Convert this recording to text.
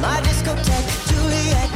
My discotheque, Juliet.